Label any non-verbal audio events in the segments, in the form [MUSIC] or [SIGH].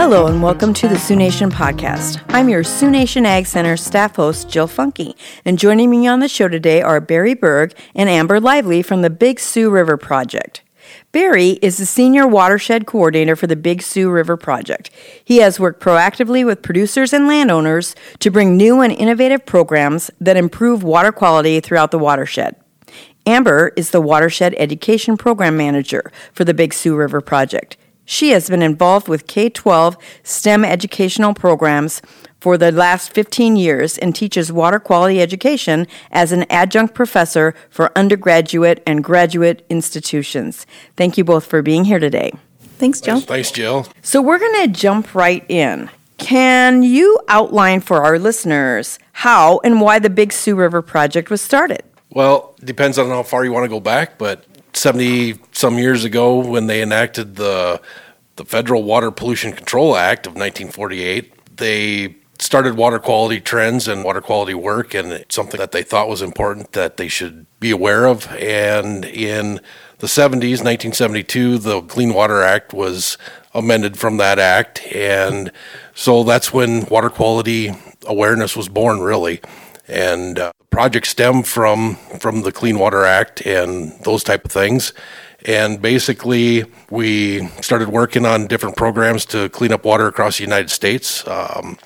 Hello and welcome to the Sioux Nation podcast. I'm your Sioux Nation Ag Center staff host, Jill Funky, and joining me on the show today are Barry Berg and Amber Lively from the Big Sioux River Project. Barry is the Senior Watershed Coordinator for the Big Sioux River Project. He has worked proactively with producers and landowners to bring new and innovative programs that improve water quality throughout the watershed. Amber is the Watershed Education Program Manager for the Big Sioux River Project. She has been involved with K 12 STEM educational programs for the last 15 years and teaches water quality education as an adjunct professor for undergraduate and graduate institutions. Thank you both for being here today. Thanks, Jill. Thanks, Jill. So, we're going to jump right in. Can you outline for our listeners how and why the Big Sioux River Project was started? Well, depends on how far you want to go back, but 70 some years ago when they enacted the the Federal Water Pollution Control Act of 1948, they started water quality trends and water quality work and something that they thought was important that they should be aware of. And in the 70s 1972 the Clean Water Act was amended from that act. And so that's when water quality awareness was born really. And uh, projects stem from from the Clean Water Act and those type of things. And basically, we started working on different programs to clean up water across the United States. Um,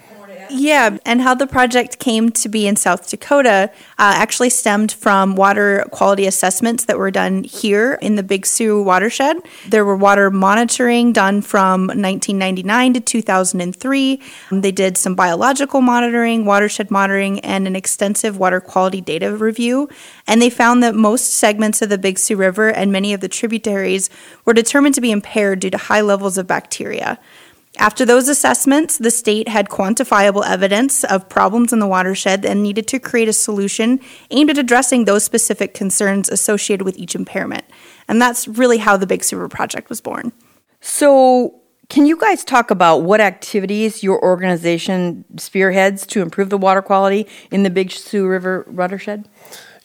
yeah, and how the project came to be in South Dakota uh, actually stemmed from water quality assessments that were done here in the Big Sioux watershed. There were water monitoring done from 1999 to 2003. They did some biological monitoring, watershed monitoring, and an extensive water quality data review. And they found that most segments of the Big Sioux River and many of the tributaries were determined to be impaired due to high levels of bacteria. After those assessments, the state had quantifiable evidence of problems in the watershed and needed to create a solution aimed at addressing those specific concerns associated with each impairment. And that's really how the Big Sioux River Project was born. So, can you guys talk about what activities your organization spearheads to improve the water quality in the Big Sioux River watershed?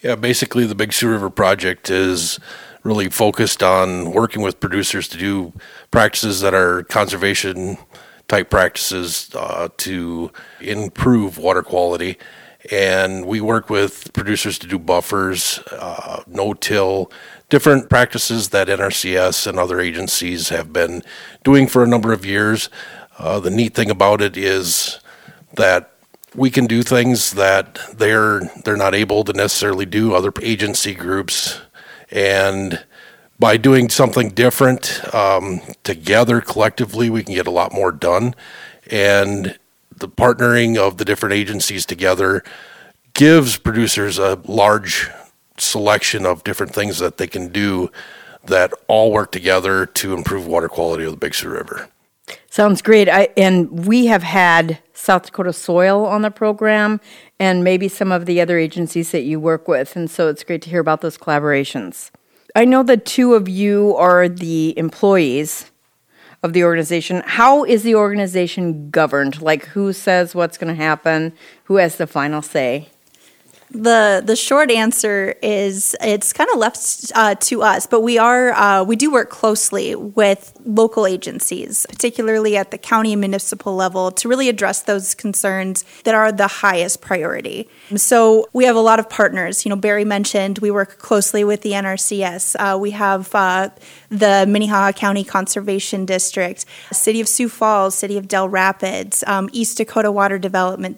Yeah, basically, the Big Sioux River Project is really focused on working with producers to do practices that are conservation type practices uh, to improve water quality. And we work with producers to do buffers, uh, no till, different practices that NRCS and other agencies have been doing for a number of years. Uh, the neat thing about it is that we can do things that they're they're not able to necessarily do. Other agency groups and by doing something different um, together collectively, we can get a lot more done. And the partnering of the different agencies together gives producers a large selection of different things that they can do that all work together to improve water quality of the Big Sioux River. Sounds great. I, and we have had South Dakota Soil on the program and maybe some of the other agencies that you work with. And so it's great to hear about those collaborations. I know the two of you are the employees of the organization. How is the organization governed? Like, who says what's going to happen? Who has the final say? The the short answer is it's kind of left uh, to us, but we are uh, we do work closely with local agencies, particularly at the county and municipal level, to really address those concerns that are the highest priority. So we have a lot of partners. You know, Barry mentioned we work closely with the NRCS. Uh, we have uh, the Minnehaha County Conservation District, City of Sioux Falls, City of Dell Rapids, um, East Dakota Water Development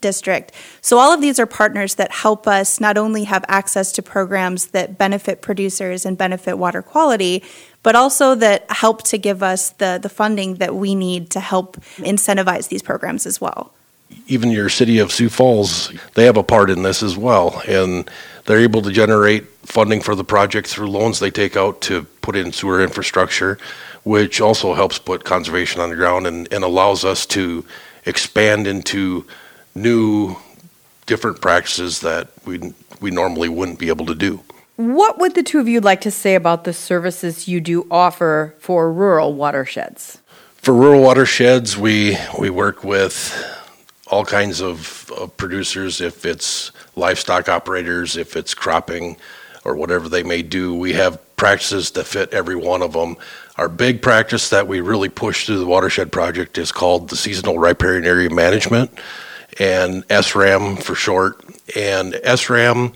District. So all of these are partners that help us not only have access to programs that benefit producers and benefit water quality, but also that help to give us the, the funding that we need to help incentivize these programs as well. Even your city of Sioux Falls, they have a part in this as well, and they're able to generate funding for the project through loans they take out to put in sewer infrastructure, which also helps put conservation on the ground and, and allows us to expand into new different practices that we we normally wouldn't be able to do. What would the two of you like to say about the services you do offer for rural watersheds? For rural watersheds, we we work with all kinds of, of producers. If it's livestock operators, if it's cropping, or whatever they may do, we have practices that fit every one of them. Our big practice that we really push through the watershed project is called the seasonal riparian area management, and SRAM for short. And SRAM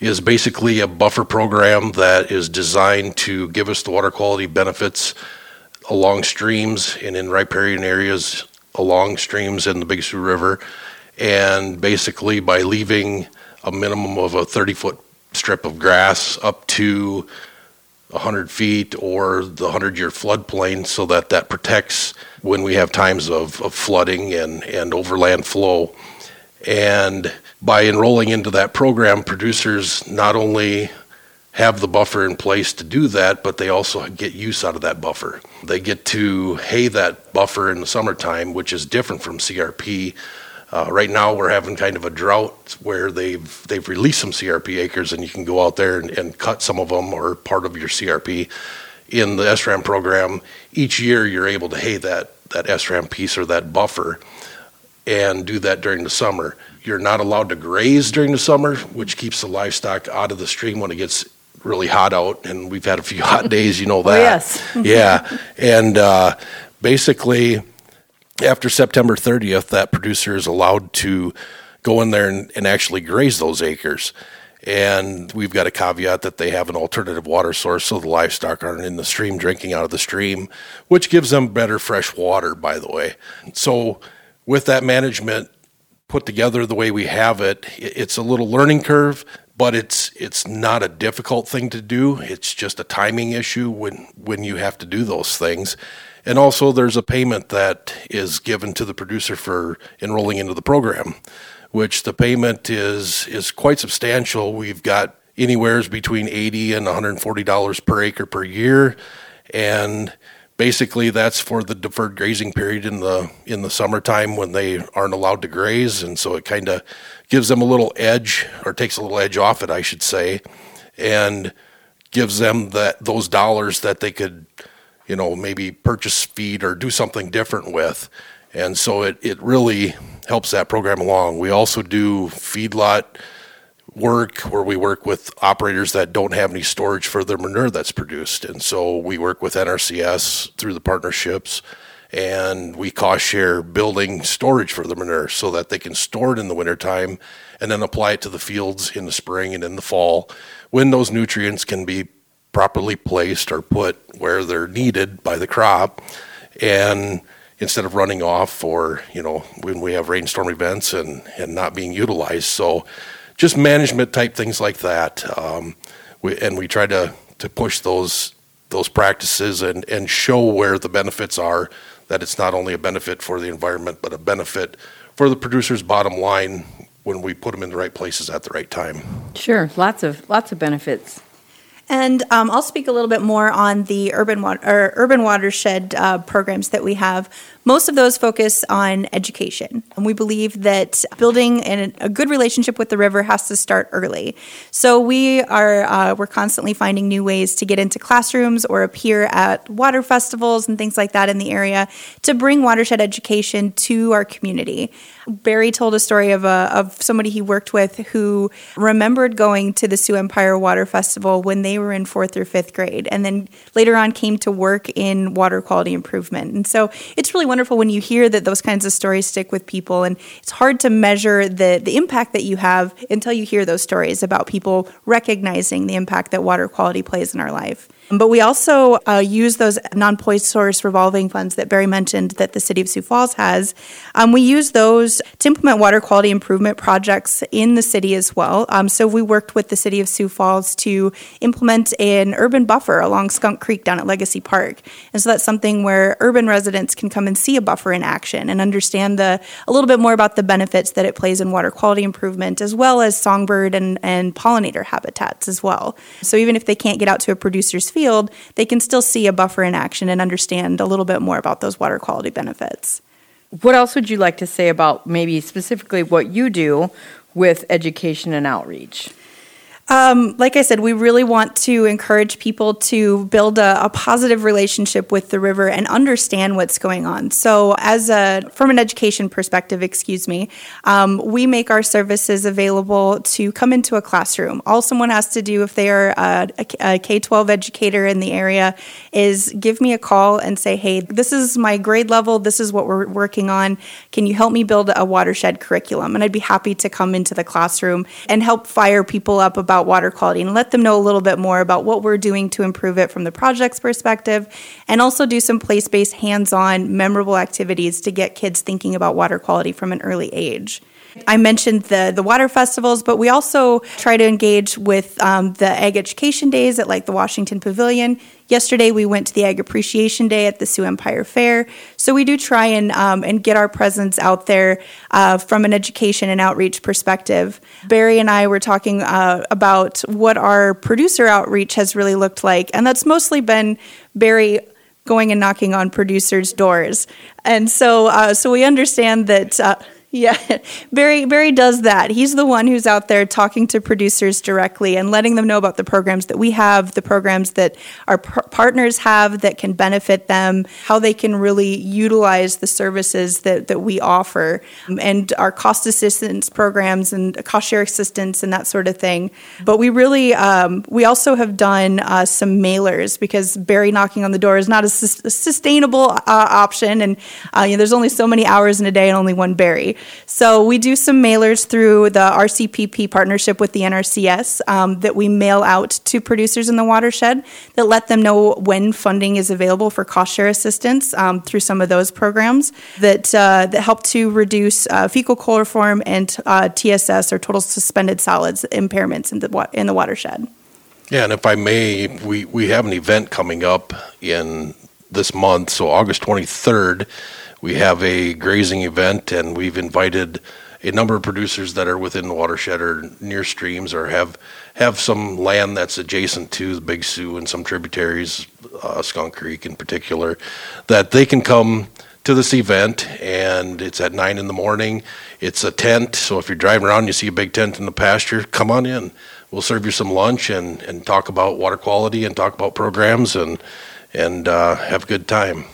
is basically a buffer program that is designed to give us the water quality benefits along streams and in riparian areas along streams in the Big Sioux River. And basically, by leaving a minimum of a 30 foot strip of grass up to 100 feet or the 100 year floodplain so that that protects when we have times of, of flooding and, and overland flow. And by enrolling into that program, producers not only have the buffer in place to do that, but they also get use out of that buffer. They get to hay that buffer in the summertime, which is different from CRP. Uh, right now, we're having kind of a drought where they've they've released some CRP acres, and you can go out there and, and cut some of them or part of your CRP. In the SRAM program, each year you're able to hay that that SRAM piece or that buffer, and do that during the summer. You're not allowed to graze during the summer, which keeps the livestock out of the stream when it gets really hot out, and we've had a few hot days. You know [LAUGHS] that. Oh, yes. yeah, and uh, basically after September 30th, that producer is allowed to go in there and, and, actually graze those acres. And we've got a caveat that they have an alternative water source so the livestock aren't in the stream drinking out of the stream, which gives them better fresh water, by the way. So, with that management put together the way we have it, it's a little learning curve, but it's it's not a difficult thing to do. It's just a timing issue when when you have to do those things. And also, there's a payment that is given to the producer for enrolling into the program, which the payment is is quite substantial. We've got anywheres between 80 and 140 dollars per acre per year, and basically that's for the deferred grazing period in the in the summertime when they aren't allowed to graze, and so it kind of gives them a little edge or takes a little edge off it, I should say, and gives them that those dollars that they could you know, maybe purchase feed or do something different with. And so it, it really helps that program along. We also do feedlot work where we work with operators that don't have any storage for their manure that's produced. And so we work with NRCS through the partnerships and we cost share building storage for the manure so that they can store it in the wintertime and then apply it to the fields in the spring and in the fall when those nutrients can be properly placed or put where they're needed by the crop. And instead of running off or you know when we have rainstorm events and and not being utilized. So just management type things like that um, we, and we try to to push those those practices and and show where the benefits are that it's not only a benefit for the environment but a benefit for the producer's bottom line when we put them in the right places at the right time. Sure lots of lots of benefits and um, I'll speak a little bit more on the urban water, urban watershed uh, programs that we have. Most of those focus on education, and we believe that building an, a good relationship with the river has to start early. So we are uh, we're constantly finding new ways to get into classrooms or appear at water festivals and things like that in the area to bring watershed education to our community. Barry told a story of a, of somebody he worked with who remembered going to the Sioux Empire Water Festival when they were in fourth or fifth grade, and then later on came to work in water quality improvement. And so it's really wonderful when you hear that those kinds of stories stick with people. And it's hard to measure the, the impact that you have until you hear those stories about people recognizing the impact that water quality plays in our life. But we also uh, use those non-point source revolving funds that Barry mentioned that the City of Sioux Falls has. Um, we use those to implement water quality improvement projects in the city as well. Um, so we worked with the City of Sioux Falls to implement an urban buffer along Skunk Creek down at Legacy Park. And so that's something where urban residents can come and see a buffer in action and understand the a little bit more about the benefits that it plays in water quality improvement as well as songbird and, and pollinator habitats as well. So even if they can't get out to a producer's field, they can still see a buffer in action and understand a little bit more about those water quality benefits. What else would you like to say about maybe specifically what you do with education and outreach? Um, like I said, we really want to encourage people to build a, a, positive relationship with the river and understand what's going on. So, as a from an education perspective, excuse me, um, we make our services available to come into a classroom. All someone has to do if they are a a K twelve educator in the area is give me a call and say, "Hey, this is my grade level. This is what we're working on. Can you help me build a watershed curriculum?" And I'd be happy to come into the classroom and help fire people up about about water quality and let them know a little bit more about what we're doing to improve it from the project's perspective, and also do some place based, hands on, memorable activities to get kids thinking about water quality from an early age. I mentioned the the water festivals, but we also try to engage with um, the Ag Education Days at like the Washington Pavilion. Yesterday, we went to the Ag Appreciation Day at the Sioux Empire Fair. So we do try and um, and get our presence out there uh, from an education and outreach perspective. Barry and I were talking uh, about what our producer outreach has really looked like, and that's mostly been Barry going and knocking on producers' doors. And so, uh, so we understand that uh, [LAUGHS] yeah, Barry Barry does that. He's the one who's out there talking to producers directly and letting them know about the programs that we have, the programs that our partners have that can benefit them, how they can really utilize the services that, that we offer, um, and our cost assistance programs and cost share assistance and that sort of thing. But we really um, we also have done uh, some mailers because Barry knocking on the door is not a, su- a sustainable uh, option, and uh, you know, there's only so many hours in a day and only one Barry. So we do some mailers through the RCPP partnership with the NRCS um, that we mail out to producers in the watershed that let them know when funding is available for cost share assistance um, through some of those programs that uh, that help to reduce uh, fecal coliform and uh, TSS or total suspended solids impairments in the in the watershed. Yeah, and if I may, we, we have an event coming up in this month, so August 23rd we have a grazing event, and we've invited a number of producers that are within the watershed or near streams or have have some land that's adjacent to the Big Sioux and some tributaries, uh, Skunk Creek in particular, that they can come to this event and it's at nine in the morning. It's a tent, so if you're driving around and you see a big tent in the pasture, come on in. We'll serve you some lunch and, and talk about water quality and talk about programs and and uh, have a good time.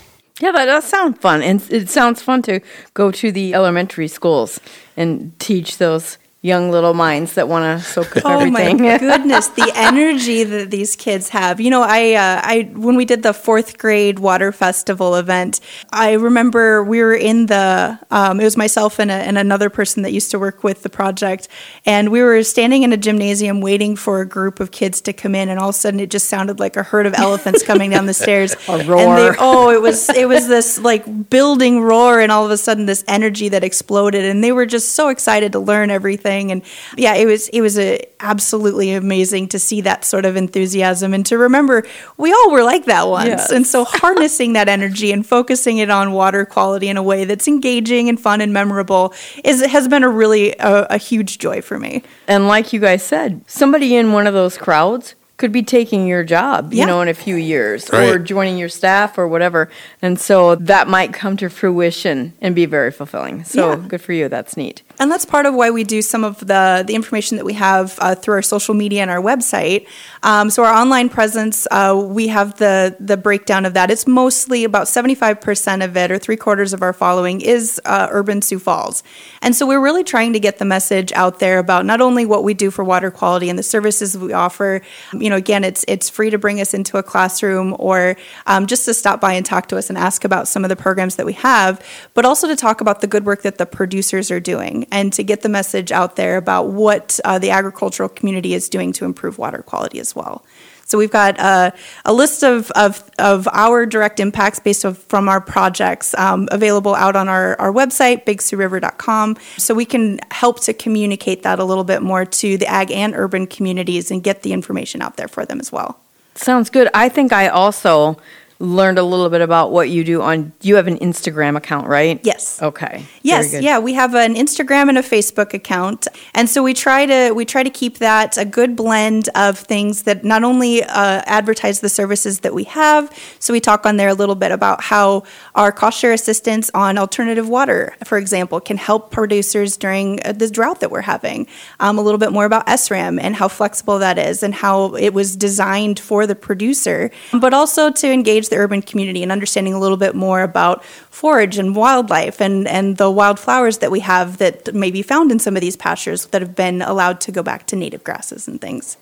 Yeah, that does sound fun. And it sounds fun to go to the elementary schools and teach those young little minds that want to soak up everything. [LAUGHS] Oh my [LAUGHS] goodness, the energy that these kids have. You know, I, uh, I when we did the fourth grade water festival event, I remember we were in the. Um, it was myself and, a, and another person that used to work with the project, and we were standing in a gymnasium waiting for a group of kids to come in, and all of a sudden it just sounded like a herd of elephants coming down the stairs. [LAUGHS] a roar. They, oh, it was it was this like building roar, and all of a sudden this energy that exploded, and they were just so excited to learn everything and yeah it was it was a, absolutely amazing to see that sort of enthusiasm and to remember we all were like that once yes. and so harnessing that energy and focusing it on water quality in a way that's engaging and fun and memorable is has been a really a, a huge joy for me and like you guys said somebody in one of those crowds could be taking your job, you yeah. know, in a few years right. or joining your staff or whatever. And so that might come to fruition and be very fulfilling. So yeah. good for you. That's neat. And that's part of why we do some of the, the information that we have uh, through our social media and our website. Um, so our online presence, uh, we have the the breakdown of that. It's mostly about 75% of it, or three quarters of our following, is uh, urban Sioux Falls. And so we're really trying to get the message out there about not only what we do for water quality and the services we offer. You know, again, it's it's free to bring us into a classroom or um, just to stop by and talk to us and ask about some of the programs that we have, but also to talk about the good work that the producers are doing and to get the message out there about what uh, the agricultural community is doing to improve water quality as well. So we've got uh, a list of, of, of, our direct impacts based of, from our projects um, available out on our, our website, bigsiouxriver.com. So we can help to communicate that a little bit more to the ag and urban communities and get the information out there for them as well. Sounds good. I think I also learned a little bit about what you do on. You have an Instagram account, right? Yes. Okay. Yes, yeah, we have an Instagram and a Facebook account, and so we try to we try to keep that a good blend of things that not only uh, advertise the services that we have. So we talk on there a little bit about how our cost share assistance on alternative water, for example, can help producers during uh, the drought that we're having. Um, a little bit more about SRAM and how flexible that is, and how it was designed for the producer, but also to engage the urban community and understanding a little bit more about forage and wildlife and, and the wildflowers that we have that may be found in some of these pastures that have been allowed to go back to native grasses and things.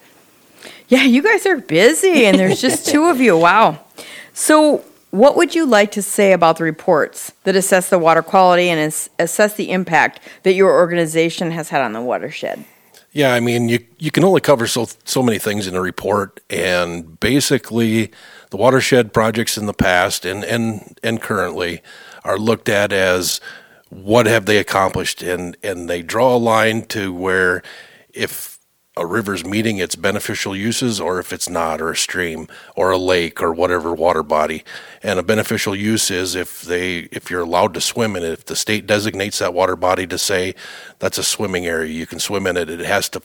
Yeah, you guys are busy, and there's just [LAUGHS] two of you. Wow. So, what would you like to say about the reports that assess the water quality and as- assess the impact that your organization has had on the watershed? Yeah, I mean, you you can only cover so so many things in a report, and basically, the watershed projects in the past and and and currently are looked at as what have they accomplished, and and they draw a line to where if a river's meeting its beneficial uses or if it's not or a stream or a lake or whatever water body. And a beneficial use is if they if you're allowed to swim in it. If the state designates that water body to say that's a swimming area. You can swim in it. It has to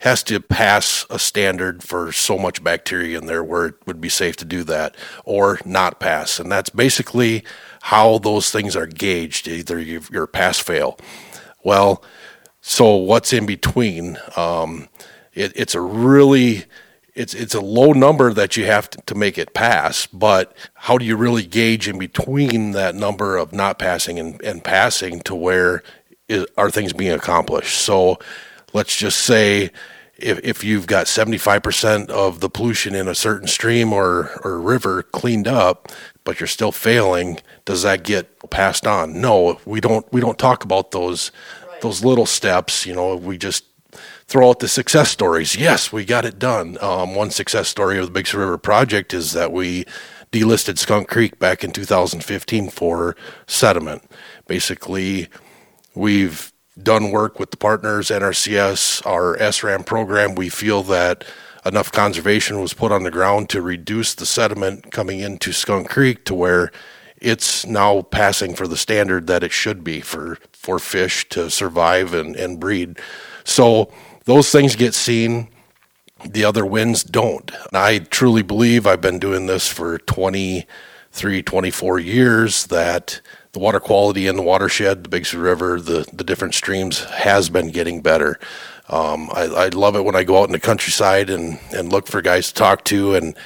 has to pass a standard for so much bacteria in there where it would be safe to do that or not pass and that's basically how those things are gauged either you're pass fail well so what's in between? Um, it, it's a really it's it's a low number that you have to, to make it pass, but how do you really gauge in between that number of not passing and, and passing to where is, are things being accomplished? So let's just say if, if you've got 75% of the pollution in a certain stream or, or river cleaned up, but you're still failing, does that get passed on? No, we don't we don't talk about those those little steps. You know, we just throw out the success stories. Yes, we got it done. Um, one success story of the Big Sioux River project is that we delisted Skunk Creek back in 2015 for sediment. Basically, we've done work with the partners, NRCS, our SRAM program. We feel that enough conservation was put on the ground to reduce the sediment coming into Skunk Creek to where it's now passing for the standard that it should be for, for fish to survive and, and breed. So those things get seen, the other winds don't. And I truly believe I've been doing this for 23, 24 years that the water quality in the watershed, the Big Sioux River, the, the different streams has been getting better. Um, I, I love it when I go out in the countryside and, and look for guys to talk to and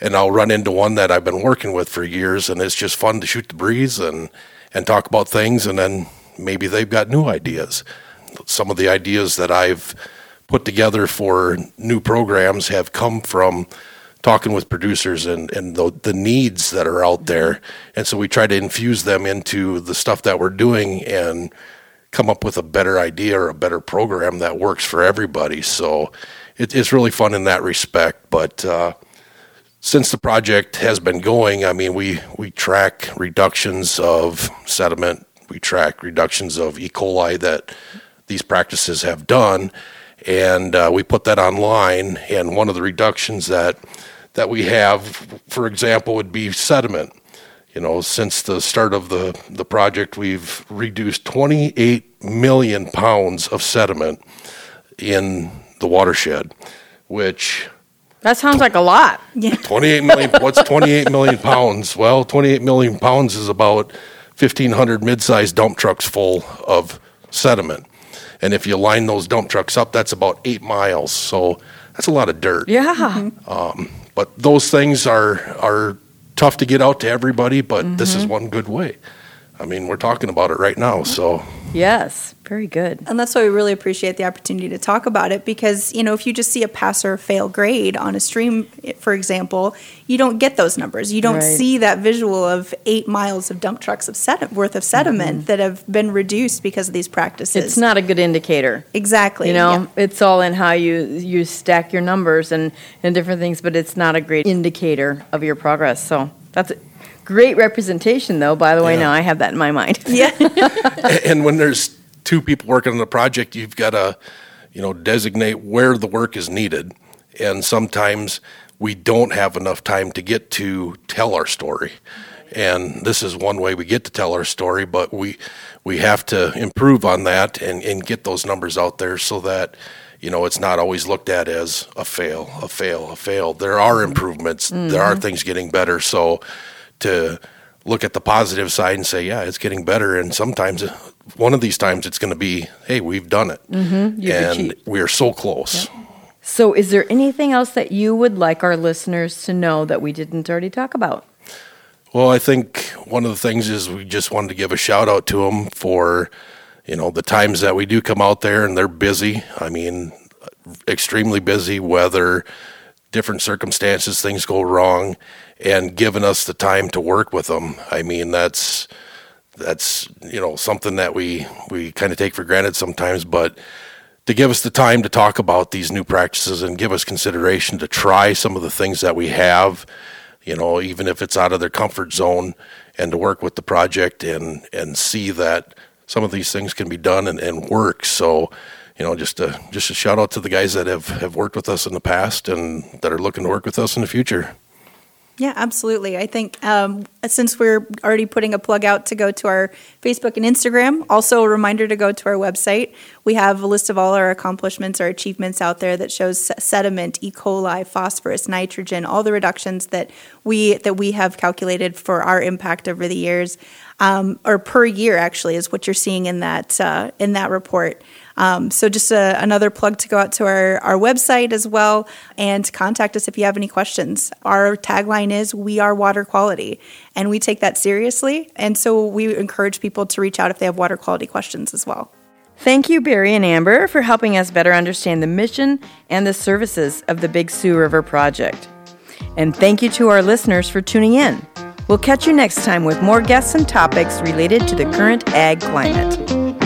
and I'll run into one that I've been working with for years, and it's just fun to shoot the breeze and and talk about things, and then maybe they've got new ideas. Some of the ideas that I've put together for new programs have come from talking with producers and, and the, the needs that are out there. And so we try to infuse them into the stuff that we're doing and come up with a better idea or a better program that works for everybody. So it, it's really fun in that respect. But uh, since the project has been going, I mean, we, we track reductions of sediment, we track reductions of E. coli that these practices have done, and uh, we put that online. And one of the reductions that that we have, for example, would be sediment. You know, since the start of the, the project, we've reduced 28 million pounds of sediment in the watershed, which That sounds like a lot. Yeah. [LAUGHS] 28 million, what's 28 million pounds? Well, 28 million pounds is about 1,500 mid-sized dump trucks full of sediment. And if you line those dump trucks up, that's about eight miles. So that's a lot of dirt. Yeah. Um, but those things are, are tough to get out to everybody, but this is mm-hmm. one good way. I mean, we're talking about it right now, so. Yes. Very good. And that's why we really appreciate the opportunity to talk about it because, you know, if you just see a pass or fail grade on a stream, for example, you don't get those numbers. You don't Right. see that visual of eight miles of dump trucks of sedi- worth of sediment mm-hmm. that have been reduced because of these practices. It's not a good indicator. exactly. You know, yeah. it's all in how you you stack your numbers and and different things, but it's not a great indicator of your progress. So that's a great representation, though. By the way, Yeah. now I have that in my mind. [LAUGHS] Yeah. [LAUGHS] and when there's two people working on the project, you've got to, you know, designate where the work is needed. And sometimes we don't have enough time to get to tell our story. And this is one way we get to tell our story, but we we have to improve on that and, and get those numbers out there so that you know it's not always looked at as a fail, a fail, a fail. There are improvements. Mm-hmm. There are things getting better. So to look at the positive side and say, yeah, it's getting better. And sometimes, one of these times, it's going to be, hey, we've done it, mm-hmm. and we are so close. Yep. So, is there anything else that you would like our listeners to know that we didn't already talk about? Well, I think one of the things is we just wanted to give a shout out to them for, you know, the times that we do come out there and they're busy. I mean, extremely busy, weather, different circumstances, things go wrong, and giving us the time to work with them. I mean, that's that's you know something that we we kind of take for granted sometimes, but to give us the time to talk about these new practices and give us consideration to try some of the things that we have you know, even if it's out of their comfort zone, and to work with the project and and see that some of these things can be done and, and work. So, you know, just a just a shout out to the guys that have, have worked with us in the past and that are looking to work with us in the future. Yeah, absolutely. I think um, since we're already putting a plug out to go to our Facebook and Instagram, also a reminder to go to our website. We have a list of all our accomplishments, our achievements out there that shows sediment, E. coli, phosphorus, nitrogen, all the reductions that we that we have calculated for our impact over the years, um, or per year actually is what you're seeing in that uh, in that report. Um, so just a, another plug to go out to our, our website as well and contact us if you have any questions. Our tagline is We are water quality, and we take that seriously. And so we encourage people to reach out if they have water quality questions as well. Thank you, Barry and Amber, for helping us better understand the mission and the services of the Big Sioux River Project. And thank you to our listeners for tuning in. We'll catch you next time with more guests and topics related to the current ag climate.